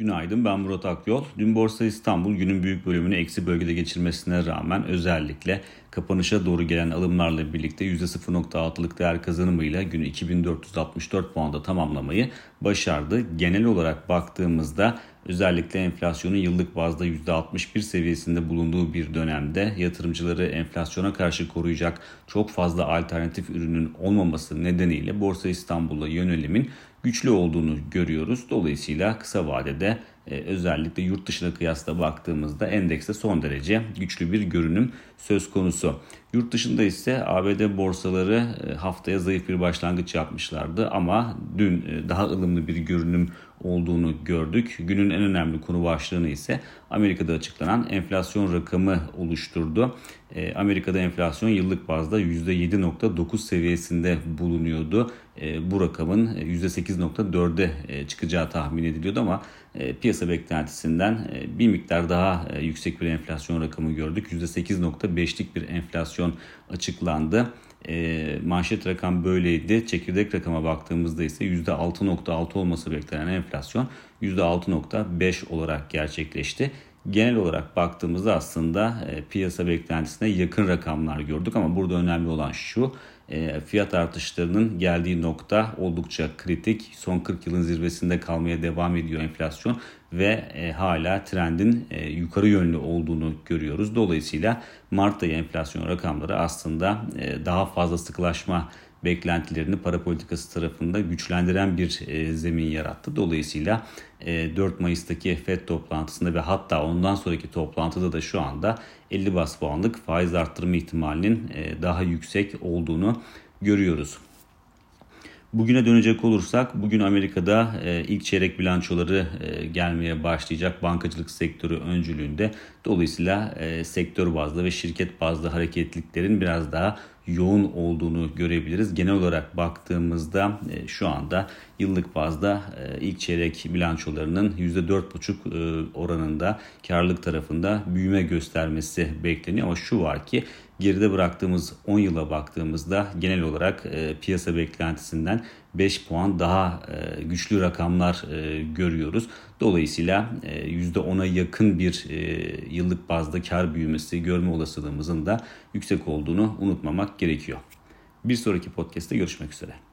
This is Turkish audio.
Günaydın ben Murat Akyol. Dün Borsa İstanbul günün büyük bölümünü eksi bölgede geçirmesine rağmen özellikle kapanışa doğru gelen alımlarla birlikte %0.6'lık değer kazanımıyla günü 2464 puanda tamamlamayı başardı. Genel olarak baktığımızda özellikle enflasyonun yıllık bazda %61 seviyesinde bulunduğu bir dönemde yatırımcıları enflasyona karşı koruyacak çok fazla alternatif ürünün olmaması nedeniyle Borsa İstanbul'a yönelimin güçlü olduğunu görüyoruz. Dolayısıyla kısa vadede özellikle yurt dışına kıyasla baktığımızda endekste son derece güçlü bir görünüm söz konusu. Yurt dışında ise ABD borsaları e, haftaya zayıf bir başlangıç yapmışlardı ama dün e, daha ılımlı bir görünüm olduğunu gördük. Günün en önemli konu başlığını ise Amerika'da açıklanan enflasyon rakamı oluşturdu. E, Amerika'da enflasyon yıllık bazda %7.9 seviyesinde bulunuyordu. E, bu rakamın %8.4'e e, çıkacağı tahmin ediliyordu ama piyasa beklentisinden bir miktar daha yüksek bir enflasyon rakamı gördük. %8.5'lik bir enflasyon açıklandı. E, manşet rakam böyleydi. Çekirdek rakama baktığımızda ise %6.6 olması beklenen enflasyon %6.5 olarak gerçekleşti. Genel olarak baktığımızda aslında e, piyasa beklentisine yakın rakamlar gördük ama burada önemli olan şu e, fiyat artışlarının geldiği nokta oldukça kritik. Son 40 yılın zirvesinde kalmaya devam ediyor enflasyon ve e, hala trendin e, yukarı yönlü olduğunu görüyoruz. Dolayısıyla Mart ayı enflasyon rakamları aslında daha fazla sıkılaşma beklentilerini para politikası tarafında güçlendiren bir e, zemin yarattı. Dolayısıyla e, 4 Mayıs'taki FED toplantısında ve hatta ondan sonraki toplantıda da şu anda 50 bas puanlık faiz arttırma ihtimalinin e, daha yüksek olduğunu görüyoruz. Bugüne dönecek olursak bugün Amerika'da e, ilk çeyrek bilançoları e, gelmeye başlayacak bankacılık sektörü öncülüğünde. Dolayısıyla e, sektör bazlı ve şirket bazlı hareketliklerin biraz daha yoğun olduğunu görebiliriz. Genel olarak baktığımızda şu anda yıllık bazda ilk çeyrek bilançolarının %4,5 e, oranında karlılık tarafında büyüme göstermesi bekleniyor. Ama şu var ki geride bıraktığımız 10 yıla baktığımızda genel olarak piyasa beklentisinden 5 puan daha güçlü rakamlar görüyoruz. Dolayısıyla %10'a yakın bir yıllık bazda kar büyümesi görme olasılığımızın da yüksek olduğunu unutmamak gerekiyor. Bir sonraki podcast'te görüşmek üzere.